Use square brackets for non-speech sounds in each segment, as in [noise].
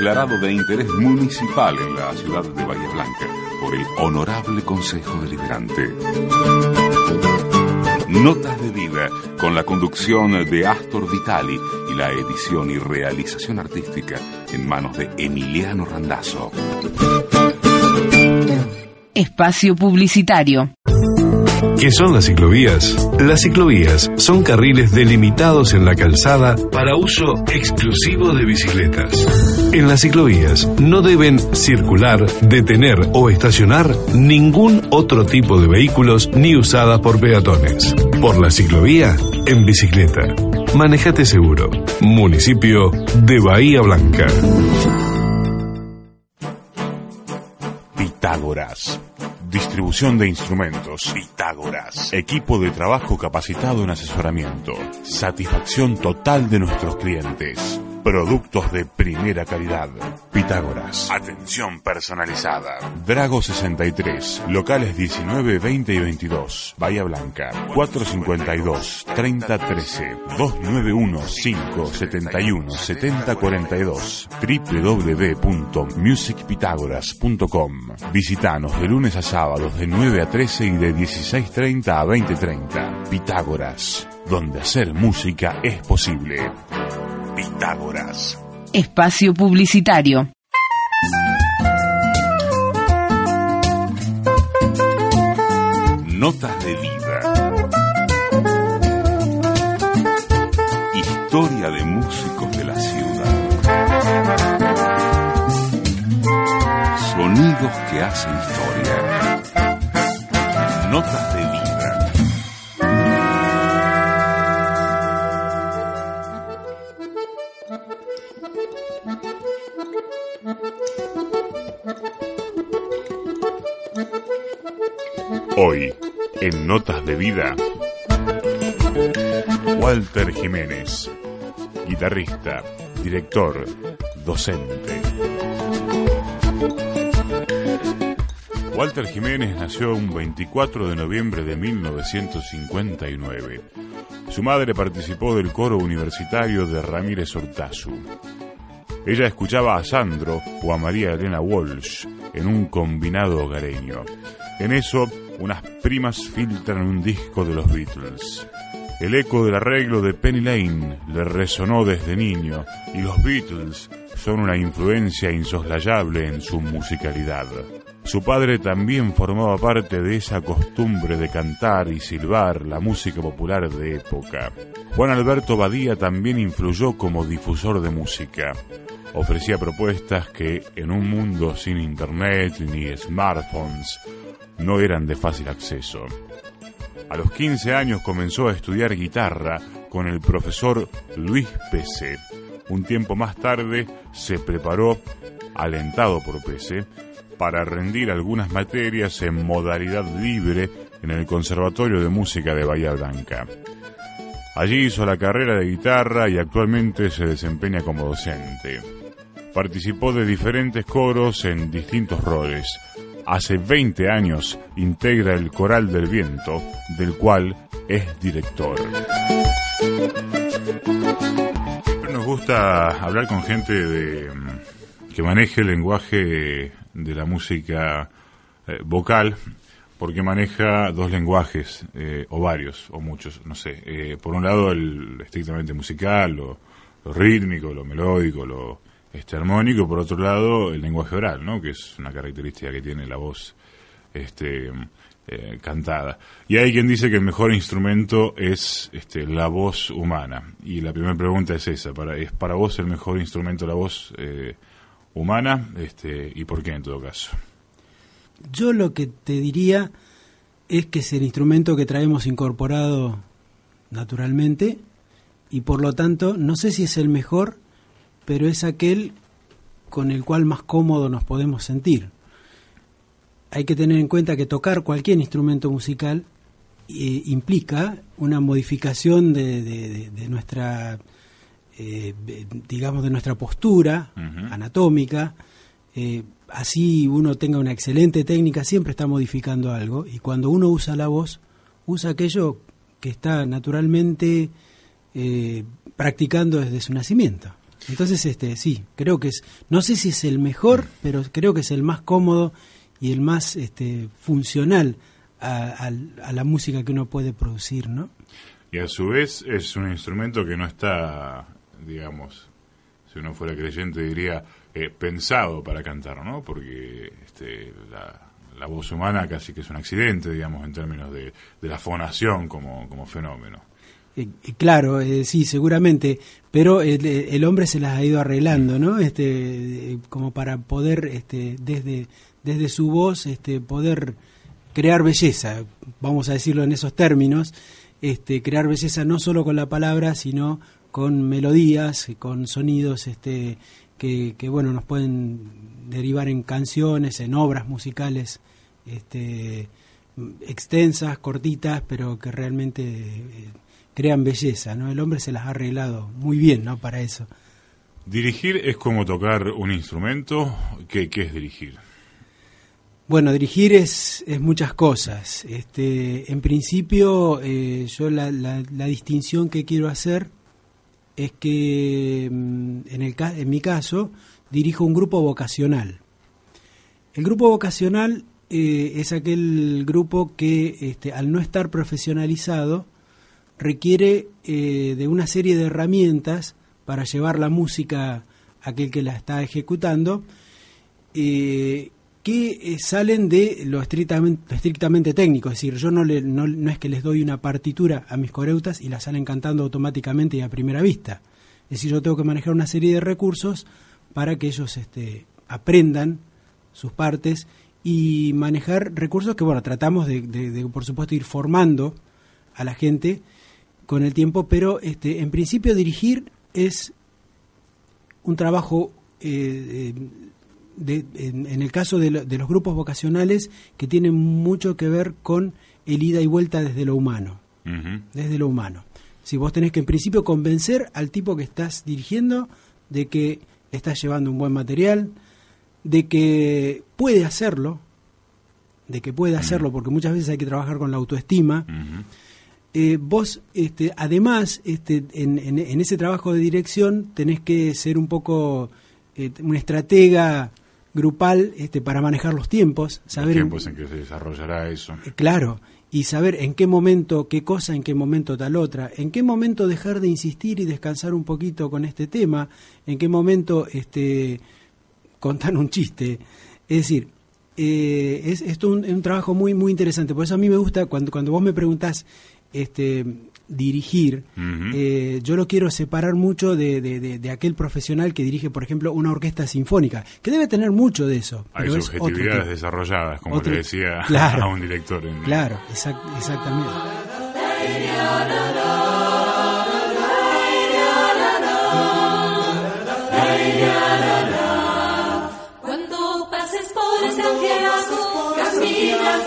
Declarado de interés municipal en la ciudad de Bahía Blanca por el Honorable Consejo Deliberante. Notas de vida con la conducción de Astor Vitali y la edición y realización artística en manos de Emiliano Randazzo. Espacio Publicitario. ¿Qué son las ciclovías? Las ciclovías son carriles delimitados en la calzada para uso exclusivo de bicicletas. En las ciclovías no deben circular, detener o estacionar ningún otro tipo de vehículos ni usadas por peatones. Por la ciclovía, en bicicleta. Manejate seguro. Municipio de Bahía Blanca. Pitágoras. Distribución de instrumentos. Pitágoras. Equipo de trabajo capacitado en asesoramiento. Satisfacción total de nuestros clientes. Productos de primera calidad. Pitágoras. Atención personalizada. Drago 63. Locales 19, 20 y 22. Bahía Blanca. 452 3013 291 571 7042 www.musicpitagoras.com Visitanos de lunes a sábados de 9 a 13 y de 16.30 a 20.30. Pitágoras, donde hacer música es posible. Pitágoras. Espacio Publicitario. Notas de vida. Historia de músicos de la ciudad. Sonidos que hacen historia. Notas de Hoy, en Notas de Vida, Walter Jiménez, guitarrista, director, docente. Walter Jiménez nació un 24 de noviembre de 1959. Su madre participó del coro universitario de Ramírez Hortazu. Ella escuchaba a Sandro o a María Elena Walsh en un combinado hogareño. En eso, unas primas filtran un disco de los Beatles. El eco del arreglo de Penny Lane le resonó desde niño y los Beatles son una influencia insoslayable en su musicalidad. Su padre también formaba parte de esa costumbre de cantar y silbar la música popular de época. Juan Alberto Badía también influyó como difusor de música. Ofrecía propuestas que en un mundo sin internet ni smartphones no eran de fácil acceso. A los 15 años comenzó a estudiar guitarra con el profesor Luis Pese. Un tiempo más tarde se preparó, alentado por Pese, para rendir algunas materias en modalidad libre en el Conservatorio de Música de Bahía Blanca. Allí hizo la carrera de guitarra y actualmente se desempeña como docente. Participó de diferentes coros en distintos roles. Hace 20 años integra el Coral del Viento, del cual es director. Nos gusta hablar con gente de, que maneje el lenguaje de la música eh, vocal, porque maneja dos lenguajes, eh, o varios, o muchos, no sé. Eh, por un lado, el estrictamente musical, lo, lo rítmico, lo melódico, lo este, armónico, por otro lado, el lenguaje oral, ¿no? que es una característica que tiene la voz este, eh, cantada. Y hay quien dice que el mejor instrumento es este, la voz humana. Y la primera pregunta es esa, para, ¿es para vos el mejor instrumento la voz eh, humana? Este, ¿Y por qué en todo caso? Yo lo que te diría es que es el instrumento que traemos incorporado naturalmente, y por lo tanto no sé si es el mejor, pero es aquel con el cual más cómodo nos podemos sentir. Hay que tener en cuenta que tocar cualquier instrumento musical eh, implica una modificación de, nuestra, eh, digamos, de nuestra postura anatómica. Eh, así uno tenga una excelente técnica, siempre está modificando algo. Y cuando uno usa la voz, usa aquello que está naturalmente practicando desde su nacimiento. Entonces, este, sí, creo que es, no sé si es el mejor, pero creo que es el más cómodo y el más este, funcional a, la música que uno puede producir, ¿no? Y a su vez es un instrumento que no está, digamos, si uno fuera creyente diría, eh, pensado para cantar, ¿no? Porque este, la, voz humana casi que es un accidente, digamos, en términos de, la fonación como fenómeno. Eh, eh, claro, eh, sí, seguramente, pero el, hombre se las ha ido arreglando, ¿no? Este, como para poder, este, desde, desde su voz, este, poder crear belleza, vamos a decirlo en esos términos, este, crear belleza no solo con la palabra, sino con melodías, con sonidos, este, que, bueno, nos pueden derivar en canciones, en obras musicales, este, extensas, cortitas, pero que realmente crean belleza, ¿no? El hombre se las ha arreglado muy bien, ¿no? Para eso. Dirigir es como tocar un instrumento. ¿Qué, qué es dirigir? Bueno, dirigir es, es muchas cosas. Este, en principio, eh, yo la, la, distinción que quiero hacer es que mm, en, el, en mi caso dirijo un grupo vocacional. El grupo vocacional eh, es aquel grupo que este, al no estar profesionalizado requiere eh, de una serie de herramientas para llevar la música a aquel que la está ejecutando, eh, que eh, salen de lo estrictamente, técnico. Es decir, yo no, le, no, es que les doy una partitura a mis coreutas y la salen cantando automáticamente y a primera vista. Es decir, yo tengo que manejar una serie de recursos para que ellos este, aprendan sus partes y manejar recursos que, bueno, tratamos de por supuesto, ir formando a la gente con el tiempo, pero este, en principio dirigir es un trabajo, eh, de, en, el caso de, los grupos vocacionales, que tiene mucho que ver con el ida y vuelta desde lo humano. Desde lo humano. Si vos tenés que en principio convencer al tipo que estás dirigiendo de que estás llevando un buen material, de que puede hacerlo, de que puede hacerlo, porque muchas veces hay que trabajar con la autoestima. Eh, vos, este, además, este, en, en, ese trabajo de dirección tenés que ser un poco eh, una estratega grupal este, para manejar los tiempos. Saber los tiempos en, que se desarrollará eso. Eh, claro, y saber en qué momento qué cosa, en qué momento tal otra, en qué momento dejar de insistir y descansar un poquito con este tema, en qué momento este, contar un chiste. Es decir, es, esto un, un, trabajo muy muy interesante. Por eso a mí me gusta cuando, cuando vos me preguntás este, dirigir, eh, yo lo quiero separar mucho de, de, aquel profesional que dirige, por ejemplo, una orquesta sinfónica, que debe tener mucho de eso. Hay subjetividades desarrolladas, como le decía [laughs] a un director. Claro, exactamente. Cuando pases por ese camina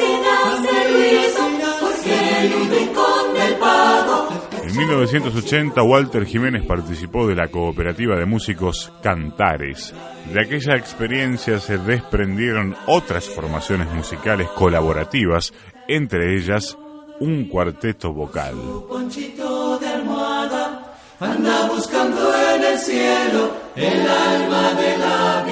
1980 Walter Jiménez participó de la cooperativa de músicos Cantares. De aquella experiencia se desprendieron otras formaciones musicales colaborativas, entre ellas un cuarteto vocal. anda buscando en el cielo el alma de la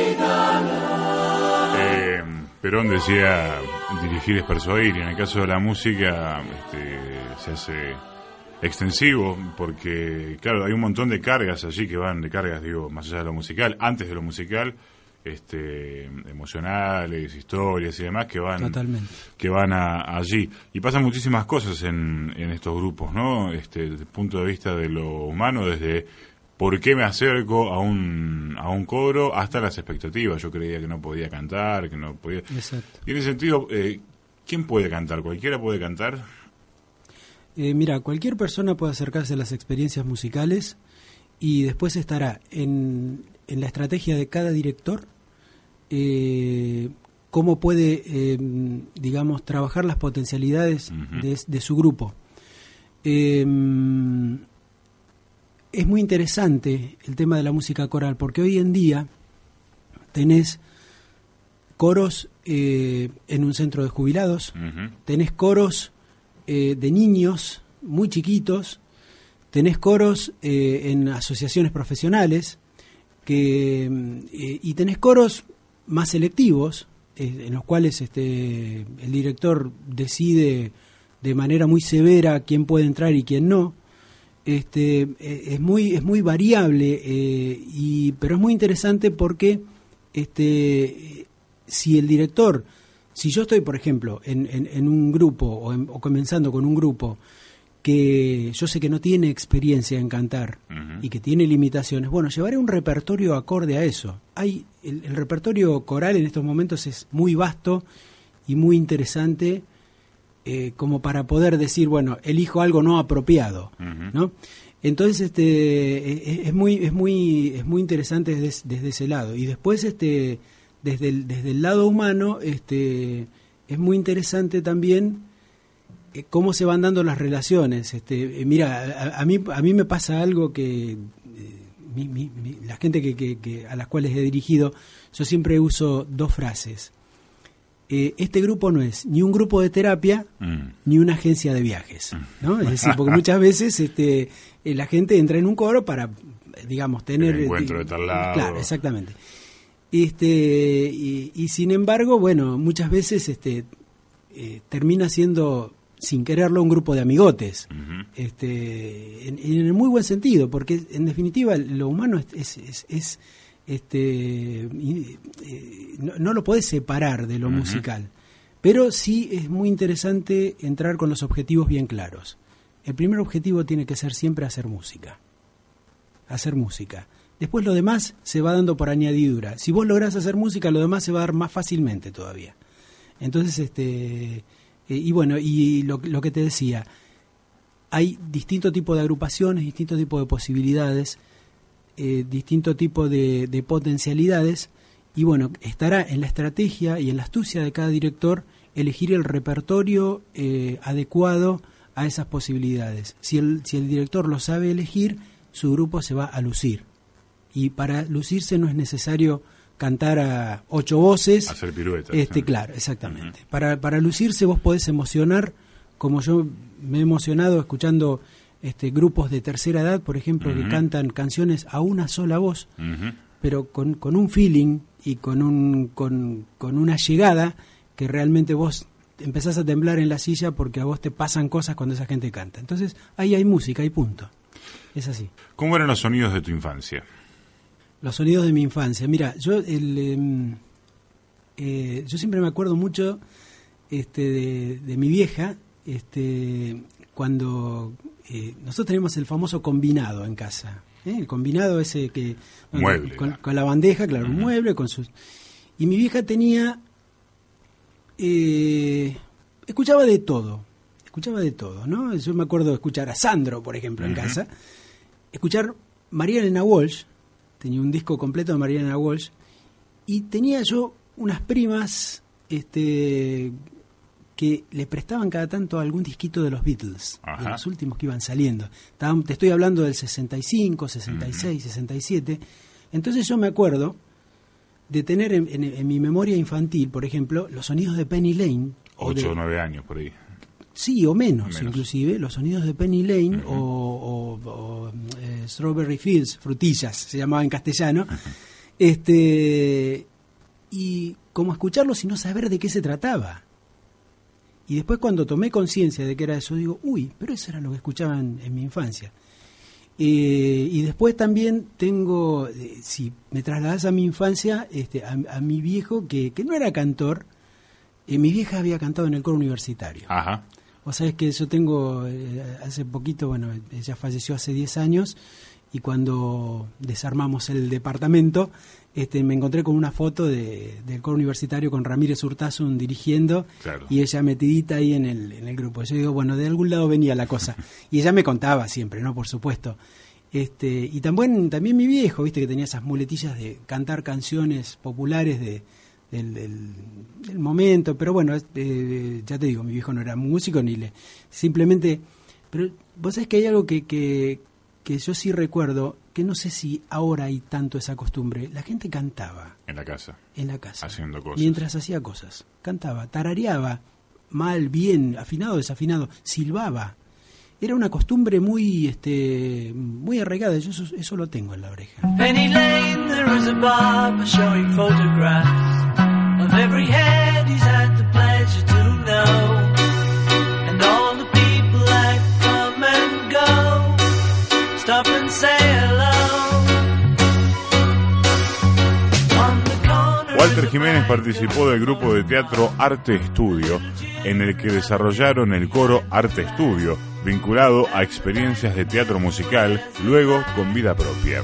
eh, Perón decía dirigir es persuadir y en el caso de la música este, se hace extensivo porque claro hay un montón de cargas allí que van de cargas digo más allá de lo musical antes de lo musical este emocionales historias y demás que van que van allí. Y pasan muchísimas cosas en, en estos grupos no este desde el punto de vista de lo humano desde por qué me acerco a un a un coro hasta las expectativas. Yo creía que no podía cantar que no podía. Tiene sentido eh, quién puede cantar cualquiera puede cantar Eh, mira, cualquier persona puede acercarse a las experiencias musicales y después estará en, en la estrategia de cada director eh, cómo puede, eh, digamos, trabajar las potencialidades de, de, su grupo. Eh, es muy interesante el tema de la música coral, porque hoy en día tenés coros eh, en un centro de jubilados, tenés coros eh, de niños muy chiquitos, tenés coros eh, en asociaciones profesionales, que, y tenés coros más selectivos, en los cuales este, el director decide de manera muy severa quién puede entrar y quién no. Este, eh, es muy es muy variable eh, y pero es muy interesante porque este si el director si yo estoy por ejemplo en, en, un grupo o, comenzando con un grupo que yo sé que no tiene experiencia en cantar y que tiene limitaciones bueno llevaré un repertorio acorde a eso hay el, el repertorio coral en estos momentos es muy vasto y muy interesante eh, como para poder decir, bueno, elijo algo no apropiado, ¿no? Entonces, este, e, e, es, muy, es muy, es muy interesante desde, ese lado. Y después, este, desde el, desde el lado humano, este, es muy interesante también eh, cómo se van dando las relaciones. Este, eh, mira, a, mí, a mí me pasa algo que la gente que, que, a las cuales he dirigido, yo siempre uso dos frases. Eh, este grupo no es ni un grupo de terapia mm. ni una agencia de viajes, mm. ¿no? Es decir, porque muchas veces este, eh, la gente entra en un coro para, digamos, tener... El encuentro de tal lado. Claro, exactamente. Este, y, sin embargo, bueno, muchas veces este, eh, termina siendo, sin quererlo, un grupo de amigotes. este, en, en, el muy buen sentido, porque en definitiva lo humano es, es, es este, eh, no, lo puedes separar de lo musical. Pero sí es muy interesante entrar con los objetivos bien claros. El primer objetivo tiene que ser siempre hacer música. Hacer música. Después lo demás se va dando por añadidura. Si vos lográs hacer música, lo demás se va a dar más fácilmente todavía. Entonces, este, eh, y bueno, y lo, que te decía, hay distinto tipo de agrupaciones, distinto tipo de posibilidades eh, distinto tipo de, potencialidades y bueno, estará en la estrategia y en la astucia de cada director elegir el repertorio eh, adecuado a esas posibilidades. Si el, si el director lo sabe elegir, su grupo se va a lucir. Y para lucirse no es necesario cantar a ocho voces. Hacer piruetas. Este, Claro, exactamente. para, para lucirse vos podés emocionar, como yo me he emocionado escuchando este, grupos de tercera edad, por ejemplo, que cantan canciones a una sola voz, pero con, con, un feeling y con, un, con, con una llegada que realmente vos empezás a temblar en la silla porque a vos te pasan cosas cuando esa gente canta. Entonces ahí hay música, hay punto. Es así. ¿Cómo eran los sonidos de tu infancia? Los sonidos de mi infancia. Mira, yo el, em, eh, yo siempre me acuerdo mucho este, de, de mi vieja, este, cuando eh, nosotros tenemos el famoso combinado en casa. ¿eh? El combinado ese que... Mueble. Con, la bandeja, claro, un mueble con sus... Y mi vieja tenía... Escuchaba de todo. Escuchaba de todo, ¿no? Yo me acuerdo de escuchar a Sandro, por ejemplo, en casa. Escuchar María Elena Walsh. Tenía un disco completo de María Elena Walsh. Y tenía yo unas primas este que le prestaban cada tanto algún disquito de los Beatles, de los últimos que iban saliendo. te estoy hablando del 65, 66, 67. Entonces yo me acuerdo de tener en, mi memoria infantil, por ejemplo, los sonidos de Penny Lane. Ocho o nueve años por ahí. Sí, o menos, inclusive, los sonidos de Penny Lane o, eh, Strawberry Fields, frutillas, se llamaba en castellano. este Y como escucharlos y no saber de qué se trataba. Y después cuando tomé conciencia de que era eso, digo, uy, pero eso era lo que escuchaban en mi infancia. Eh, y después también tengo, eh, si me trasladas a mi infancia, este, a, mi viejo, que, que, no era cantor, eh, mi vieja había cantado en el coro universitario. Ajá. O sea, es que yo tengo, hace poquito, bueno, ella falleció hace 10 años, y cuando desarmamos el departamento, este, me encontré con una foto de, del coro universitario con Ramírez Hurtasun dirigiendo Claro. y ella metidita ahí en el, en el grupo. Yo digo, bueno, de algún lado venía la cosa. Y ella me contaba siempre, ¿no? Por supuesto. Este, y también, también mi viejo, viste, que tenía esas muletillas de cantar canciones populares de, del, del- del momento, pero bueno, es- eh, ya te digo, mi viejo no era músico ni le. Simplemente. Pero vos sabés que hay algo que, que, que yo sí recuerdo, que no sé si ahora hay tanto esa costumbre. La gente cantaba En la casa. en la casa. Haciendo cosas. Mientras hacía cosas. Cantaba, tarareaba, mal, bien, afinado, desafinado, silbaba. Era una costumbre muy este muy arraigada, yo eso, eso lo tengo en la oreja. Penny Lane, there is a barber showing photographs of every head he's had the pleasure to know. And all the people that come and go stop and say hello. On the corner Walter Jiménez participó del grupo de teatro Arte Estudio, en el que desarrollaron el coro Arte Estudio, vinculado a experiencias de teatro musical, luego con vida propia.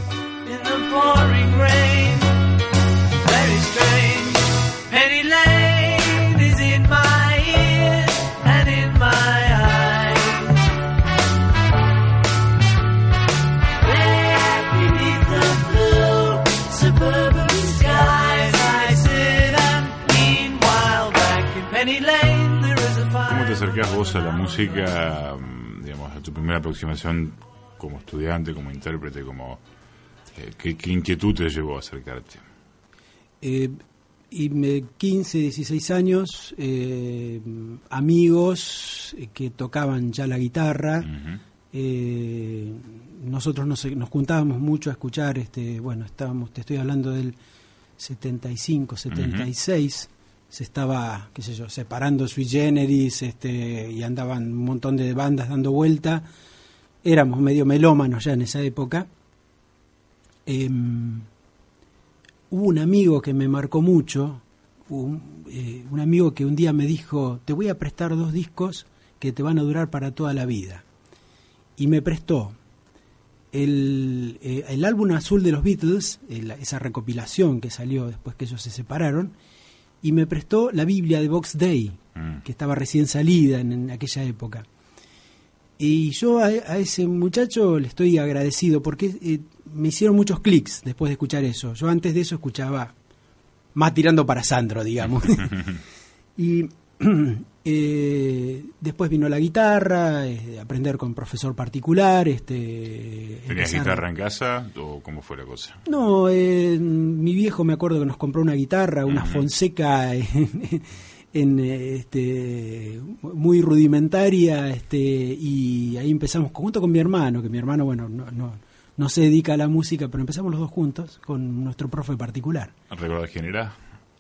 Fire. ¿Cómo te acercás vos a la música, mm, digamos, a tu primera aproximación como estudiante, como intérprete, como... eh, ¿qué, qué inquietud te llevó a acercarte? Eh, y me, 15, 16 años, eh, amigos eh, que tocaban ya la guitarra. Ujú. Eh, nosotros nos, nos juntábamos mucho a escuchar, este, bueno, estábamos, te estoy hablando del 75, 76, se estaba, qué sé yo, separando sui generis, este, y andaban un montón de bandas dando vuelta. Éramos medio melómanos ya en esa época. Em, hubo un amigo que me marcó mucho, un, eh, un amigo que un día me dijo, te voy a prestar dos discos que te van a durar para toda la vida. Y me prestó el, eh, el álbum azul de los Beatles, esa recopilación que salió después que ellos se separaron, y me prestó la Biblia de Box Day, Mm. que estaba recién salida en, en aquella época. Y yo a, a ese muchacho le estoy agradecido porque eh, me hicieron muchos clics después de escuchar eso. Yo antes de eso escuchaba más tirando para Sandro, digamos. [laughs] [laughs] y [clears throat] eh, después vino la guitarra, eh, aprender con profesor particular. Este, ¿Tenías empezar- guitarra en casa o cómo fue la cosa? no, eh, mi viejo me acuerdo que nos compró una guitarra, una. Fonseca [laughs] en, en, este, muy rudimentaria, este, y ahí empezamos junto con mi hermano, que mi hermano, bueno, no, no, no se dedica a la música, pero empezamos los dos juntos con nuestro profe particular. ¿Recordás quién era?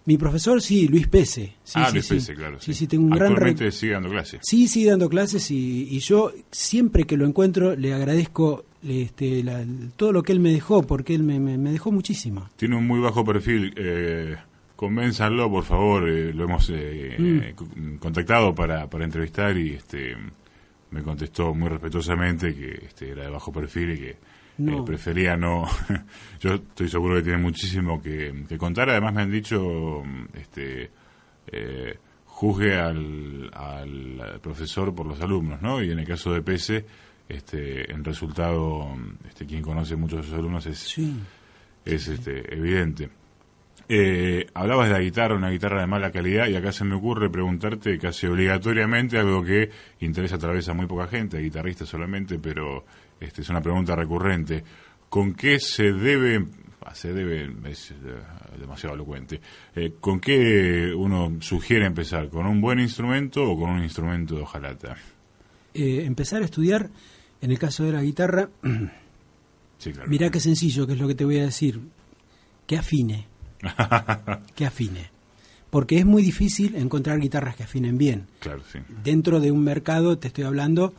Mi profesor, sí, Luis Pese. Sí, ah, sí, Luis sí. Pese, claro. Sí, sí, tengo un gran Actualmente re- sigue dando clases. Sí, sigue dando clases y, y yo siempre que lo encuentro le agradezco este, la- todo lo que él me dejó, porque él me, me- me dejó muchísimo. Tiene un muy bajo perfil. Eh, convénzanlo, por favor. eh, lo hemos eh, Mm. eh, co- contactado para, para entrevistar y este me contestó muy respetuosamente que este, era de bajo perfil y que No. eh, prefería no. [laughs] Yo estoy seguro que tiene muchísimo que, que contar. Además, me han dicho este eh, juzgue al, al profesor por los alumnos, ¿no? Y en el caso de Pese, este, en resultado, este, quien conoce mucho a sus alumnos es Sí. es este, evidente. Eh, hablabas de la guitarra, una guitarra de mala calidad, y acá se me ocurre preguntarte casi obligatoriamente algo que interesa a través a muy poca gente, a guitarristas solamente, pero este, es una pregunta recurrente. ¿Con qué se debe, ah, se debe, es eh, demasiado elocuente, eh, con qué uno sugiere empezar? ¿Con un buen instrumento o con un instrumento de hojalata? Eh, empezar a estudiar, en el caso de la guitarra, Sí, claro. [clears throat] mirá qué sencillo que es lo que te voy a decir, que afine, que afine. Porque es muy difícil encontrar guitarras que afinen bien. Claro, sí. Dentro de un mercado, te estoy hablando,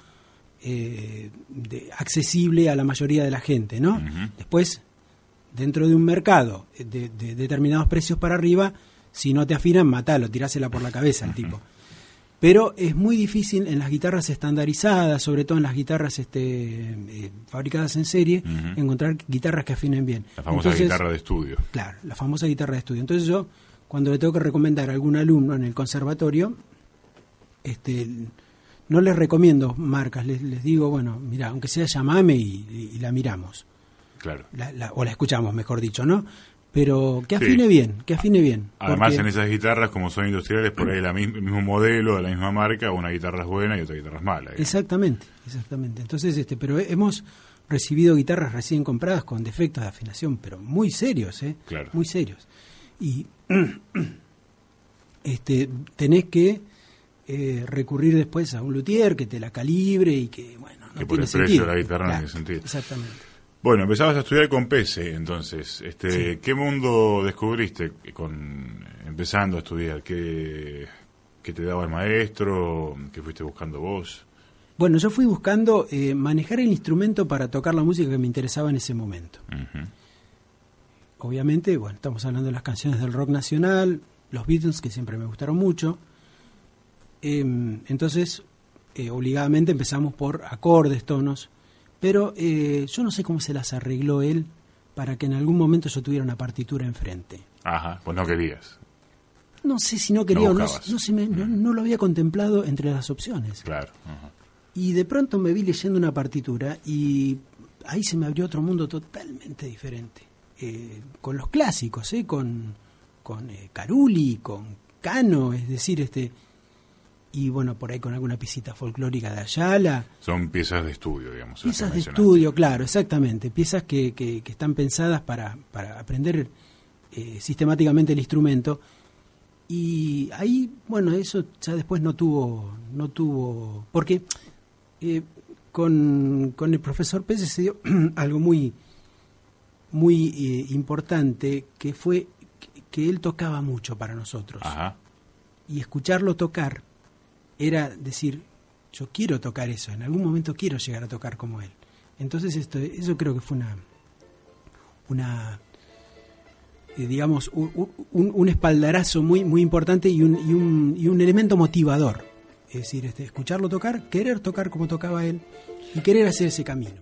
eh, de, accesible a la mayoría de la gente, ¿no? Después, dentro de un mercado de, de determinados precios para arriba, si no te afinan, matalo, tirásela por la cabeza al tipo. Pero es muy difícil en las guitarras estandarizadas, sobre todo en las guitarras este, eh, fabricadas en serie, encontrar guitarras que afinen bien. La famosa Entonces, guitarra de estudio. Claro, la famosa guitarra de estudio. Entonces yo, cuando le tengo que recomendar a algún alumno en el conservatorio, este, no les recomiendo marcas, les, les digo, bueno, mira, aunque sea llamame y, y la miramos, Claro. la- la- o la escuchamos, mejor dicho, ¿no? Pero que Sí. afine bien, que afine bien. Además, porque- en esas guitarras, como son industriales, por ahí la mis- el mismo modelo, de la misma marca, una guitarra es buena y otra guitarra es mala. digamos. Exactamente, exactamente. Entonces, este, pero hemos recibido guitarras recién compradas con defectos de afinación, pero muy serios, ¿eh? Claro. Muy serios. Y [clears throat] este, tenés que eh, recurrir después a un luthier que te la calibre y que, bueno, no Que por tiene el precio sentido. de la guitarra no Claro, tiene sentido. Exactamente. Bueno, empezabas a estudiar con PC, entonces. Este, Sí. ¿Qué mundo descubriste con empezando a estudiar? ¿Qué, qué te daba el maestro? ¿Qué fuiste buscando vos? Bueno, yo fui buscando eh, manejar el instrumento para tocar la música que me interesaba en ese momento. Obviamente, bueno, estamos hablando de las canciones del rock nacional, los Beatles, que siempre me gustaron mucho. Em, entonces, eh, obligadamente empezamos por acordes, tonos, pero eh, yo no sé cómo se las arregló él para que en algún momento yo tuviera una partitura enfrente. Ajá, pues no querías. No sé si no quería No o no, no, me- no- no lo había contemplado entre las opciones. Claro. Y de pronto me vi leyendo una partitura y ahí se me abrió otro mundo totalmente diferente. Eh, con los clásicos, ¿eh? con, con eh, Carulli, con Cano, es decir, este y bueno, por ahí con alguna pisita folclórica de Ayala. Son piezas de estudio, digamos. Piezas de estudio, claro, exactamente. Piezas que, que- que están pensadas para, para aprender eh, sistemáticamente el instrumento. Y ahí, bueno, eso ya después no tuvo, no tuvo, porque eh, con, con el profesor Pérez se dio [clears throat] algo muy, muy eh, importante, que fue que, que él tocaba mucho para nosotros Ajá. y escucharlo tocar era decir, yo quiero tocar eso, en algún momento quiero llegar a tocar como él. Entonces esto, eso creo que fue una, una eh, digamos, un, un- espaldarazo muy, muy importante y un, y, un, y un elemento motivador. Es decir, este, escucharlo tocar, querer tocar como tocaba él y querer hacer ese camino.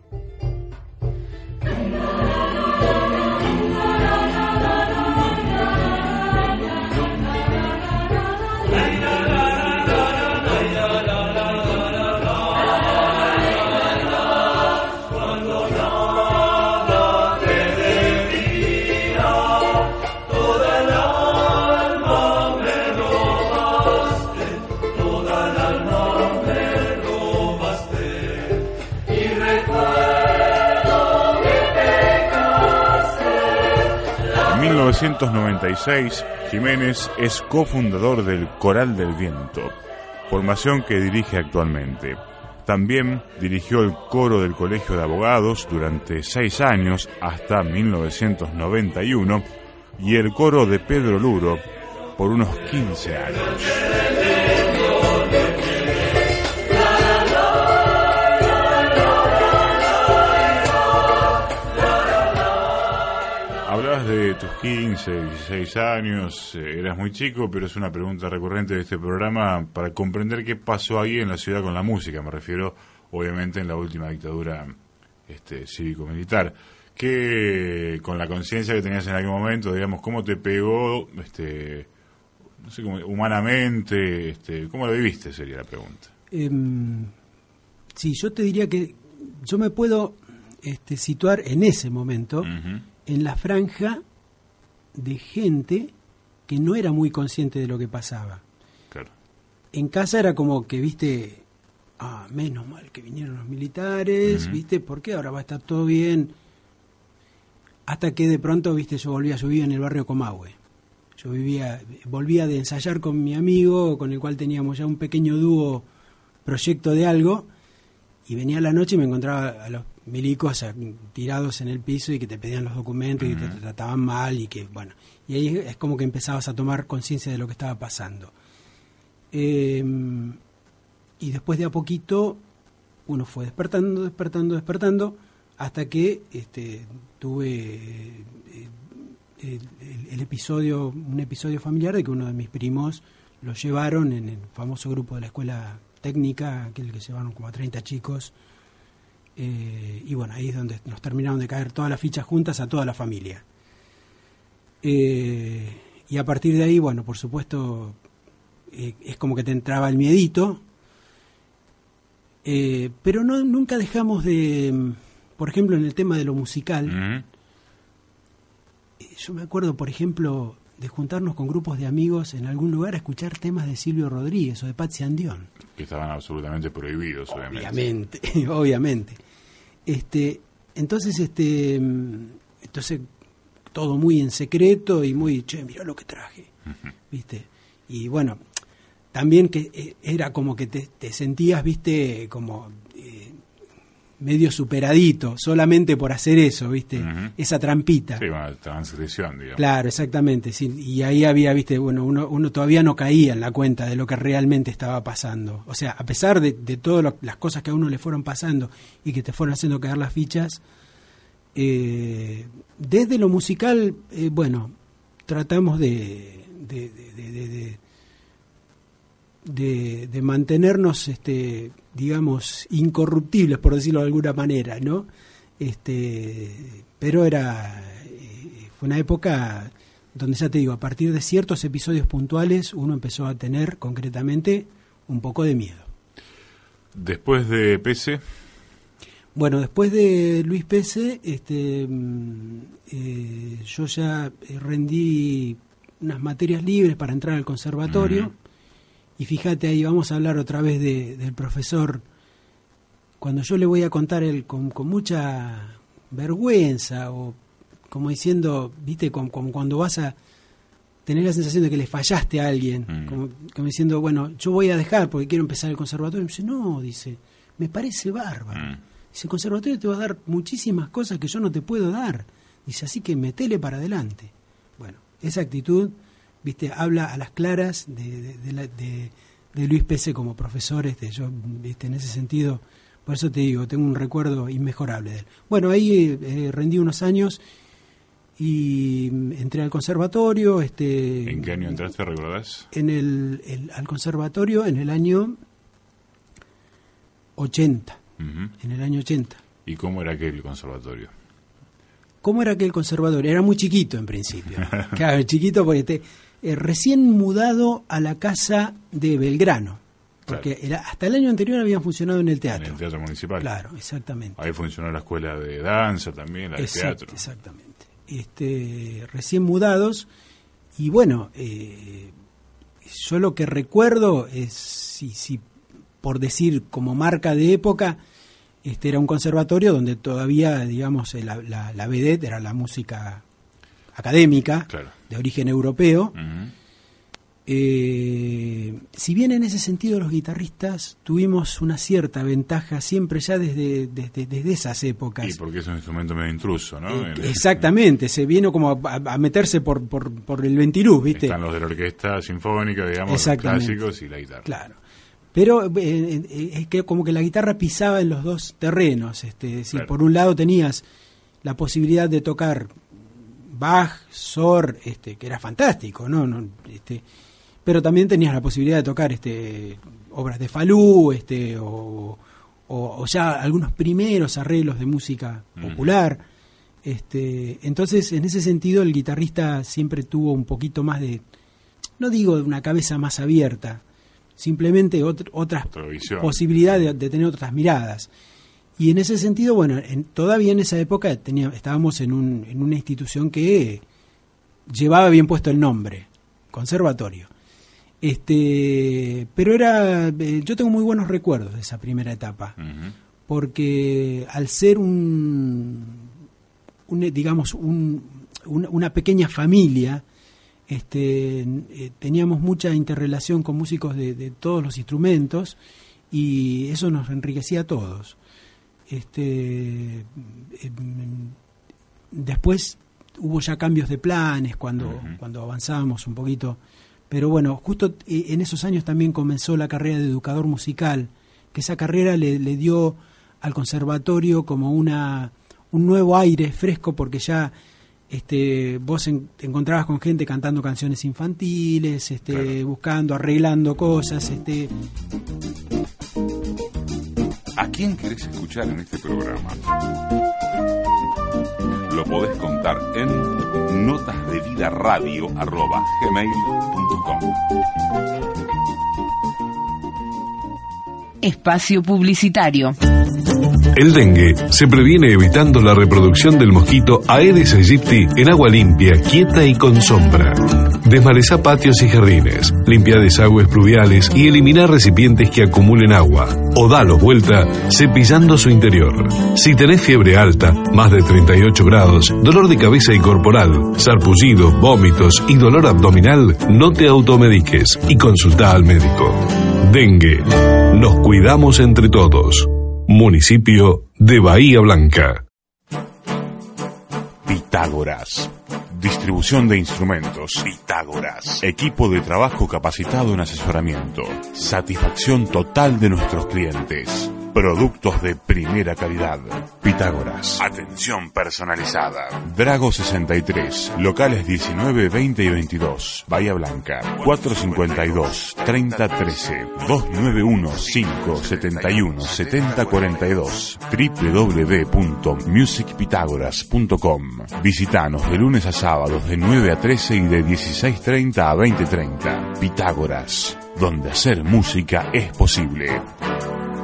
1996, Jiménez es cofundador del Coral del Viento, formación que dirige actualmente. También dirigió el coro del Colegio de Abogados durante seis años hasta 1991 y el coro de Pedro Luro por unos 15 años. De tus 15, 16 años, eh, eras muy chico, pero es una pregunta recurrente de este programa para comprender qué pasó ahí en la ciudad con la música. Me refiero, obviamente, en la última dictadura este, cívico-militar. Que con la conciencia que tenías en aquel momento, digamos, cómo te pegó, este, no sé cómo, humanamente, este, cómo lo viviste sería la pregunta. Em, sí, yo te diría que yo me puedo este, situar en ese momento. En la franja de gente que no era muy consciente de lo que pasaba. Claro. En casa era como que, viste, ah, menos mal que vinieron los militares, Ujú. viste, porque ahora va a estar todo bien. Hasta que de pronto, viste, yo volvía, yo vivía en el barrio Comahue. Yo vivía, volvía de ensayar con mi amigo, con el cual teníamos ya un pequeño dúo, proyecto de algo, y venía la noche y me encontraba a los milicos ah, tirados en el piso y que te pedían los documentos y que te Ujú. trataban mal y que, bueno, y ahí es como que empezabas a tomar conciencia de lo que estaba pasando. Eh, y después de a poquito uno fue despertando, despertando, despertando, hasta que este, tuve eh, el, el- el episodio, un episodio familiar de que uno de mis primos lo llevaron en el famoso grupo de la escuela técnica, aquel que llevaron como a 30 chicos. Eh, y bueno, ahí es donde nos terminaron de caer todas las fichas juntas a toda la familia. Eh, y a partir de ahí, bueno, por supuesto, eh, es como que te entraba el miedito. Eh, pero no, nunca dejamos de, mm, por ejemplo, en el tema de lo musical, eh, yo me acuerdo, por ejemplo, de juntarnos con grupos de amigos en algún lugar a escuchar temas de Silvio Rodríguez o de Patsy Andión. Que estaban absolutamente prohibidos, obviamente. Obviamente, [laughs] obviamente. Este, entonces, este, mm, entonces todo muy en secreto y muy, che, mirá lo que traje, viste. Y bueno, también que eh, era como que te, te sentías, viste, como medio superadito, solamente por hacer eso, viste, esa trampita. Sí, una transgresión, digamos. Claro, exactamente. sí, y ahí había, viste, bueno, uno, uno todavía no caía en la cuenta de lo que realmente estaba pasando. O sea, a pesar de, de todas las cosas que a uno le fueron pasando y que te fueron haciendo caer las fichas, eh, desde lo musical, eh, bueno, tratamos de, de, de- de- de- de- de- de mantenernos, este, digamos, incorruptibles, por decirlo de alguna manera, ¿no? Este, pero era, eh, fue una época donde ya te digo, a partir de ciertos episodios puntuales, uno empezó a tener concretamente un poco de miedo. Después de PC, Bueno, después de Luis Pese, este, mm, eh, yo ya eh, rendí unas materias libres para entrar al conservatorio. Y fíjate, ahí vamos a hablar otra vez de- del profesor. Cuando yo le voy a contar él con, con mucha vergüenza o como diciendo, viste, como, como cuando vas a tener la sensación de que le fallaste a alguien, Mm. como, como diciendo, bueno, yo voy a dejar porque quiero empezar el conservatorio. Y me dice, no, dice, me parece bárbaro. Mm. Dice, el conservatorio te va a dar muchísimas cosas que yo no te puedo dar. Dice, así que metele para adelante. Bueno, esa actitud, viste, habla a las claras de, de- de la- de- de Luis Pese como profesor. Este, yo, viste, en ese sentido, por eso te digo, tengo un recuerdo inmejorable de él. Bueno, ahí eh, rendí unos años y entré al conservatorio. Este, ¿en qué año entraste, recordás? en el, el- al conservatorio en el año 80. Ujú. En el año 80. ¿Y cómo era aquel conservatorio? ¿Cómo era aquel conservatorio? Era muy chiquito en principio. [laughs] claro, chiquito porque te, eh, recién mudado a la casa de Belgrano. Porque era- hasta el año anterior habían funcionado en el En teatro. el Teatro Municipal. Claro, exactamente. Ahí funcionó la escuela de danza también, la de teatro. Exactamente. Este, recién mudados. Y bueno, eh, yo lo que recuerdo es, si, si por decir como marca de época, este era un conservatorio donde todavía, digamos, eh, la, la, la vedette era la música académica, Claro. de origen europeo. Eh, si bien en ese sentido los guitarristas tuvimos una cierta ventaja siempre ya desde, desde, desde esas épocas. Y porque es un instrumento medio intruso, ¿no? Eh, En- Exactamente, se vino como a, a meterse por, por, por el ventiluz, ¿viste? Están los de la orquesta sinfónica, digamos, los clásicos y la guitarra. Claro. Pero eh, eh, es que como que la guitarra pisaba en los dos terrenos. Este, es decir, Claro. por un lado tenías la posibilidad de tocar Bach, Sor, este, que era fantástico, ¿no? no este, pero también tenías la posibilidad de tocar este, obras de Falú, este, o, o- o ya algunos primeros arreglos de música popular. Este, entonces, en ese sentido, el guitarrista siempre tuvo un poquito más de, no digo una cabeza más abierta, simplemente ot- otras Otra posibilidades de, de tener otras miradas. Y en ese sentido, bueno, en- todavía en esa época tenía, estábamos en, un, en una institución que llevaba bien puesto el nombre, conservatorio. Este, pero era, eh, yo tengo muy buenos recuerdos de esa primera etapa porque al ser un, un, eh, digamos un- una, una pequeña familia este, eh, teníamos mucha interrelación con músicos de, de todos los instrumentos y eso nos enriquecía a todos este eh, después hubo ya cambios de planes cuando cuando avanzábamos un poquito. Pero bueno justo eh, en esos años también comenzó la carrera de educador musical que esa carrera le, le dio al conservatorio como una un nuevo aire fresco porque ya este, vos en- te encontrabas con gente cantando canciones infantiles, este, Claro. buscando, arreglando cosas, este, ¿A quién querés escuchar en este programa? Lo podés contar en notasdevidaradio.gmail.com Espacio Publicitario. El dengue se previene evitando la reproducción del mosquito Aedes aegypti en agua limpia, quieta y con sombra. Desmalezá patios y jardines, limpia desagües pluviales y elimina recipientes que acumulen agua. O dalos vuelta cepillando su interior. Si tenés fiebre alta, más de 38 grados, dolor de cabeza y corporal, sarpullido, vómitos y dolor abdominal, no te automediques y consulta al médico. Dengue. Nos cuidamos entre todos. Municipio de Bahía Blanca. Pitágoras. Distribución de instrumentos. Pitágoras. Equipo de trabajo capacitado en asesoramiento. Satisfacción total de nuestros clientes. Productos de primera calidad. Pitágoras. Atención personalizada. Drago 63. Locales 19, 20 y 22. Bahía Blanca. 452 3013 291 571 7042 www.musicpitagoras.com Visitanos de lunes a sábados de 9 a 13 y de 16.30 a 20.30. Pitágoras, donde hacer música es posible.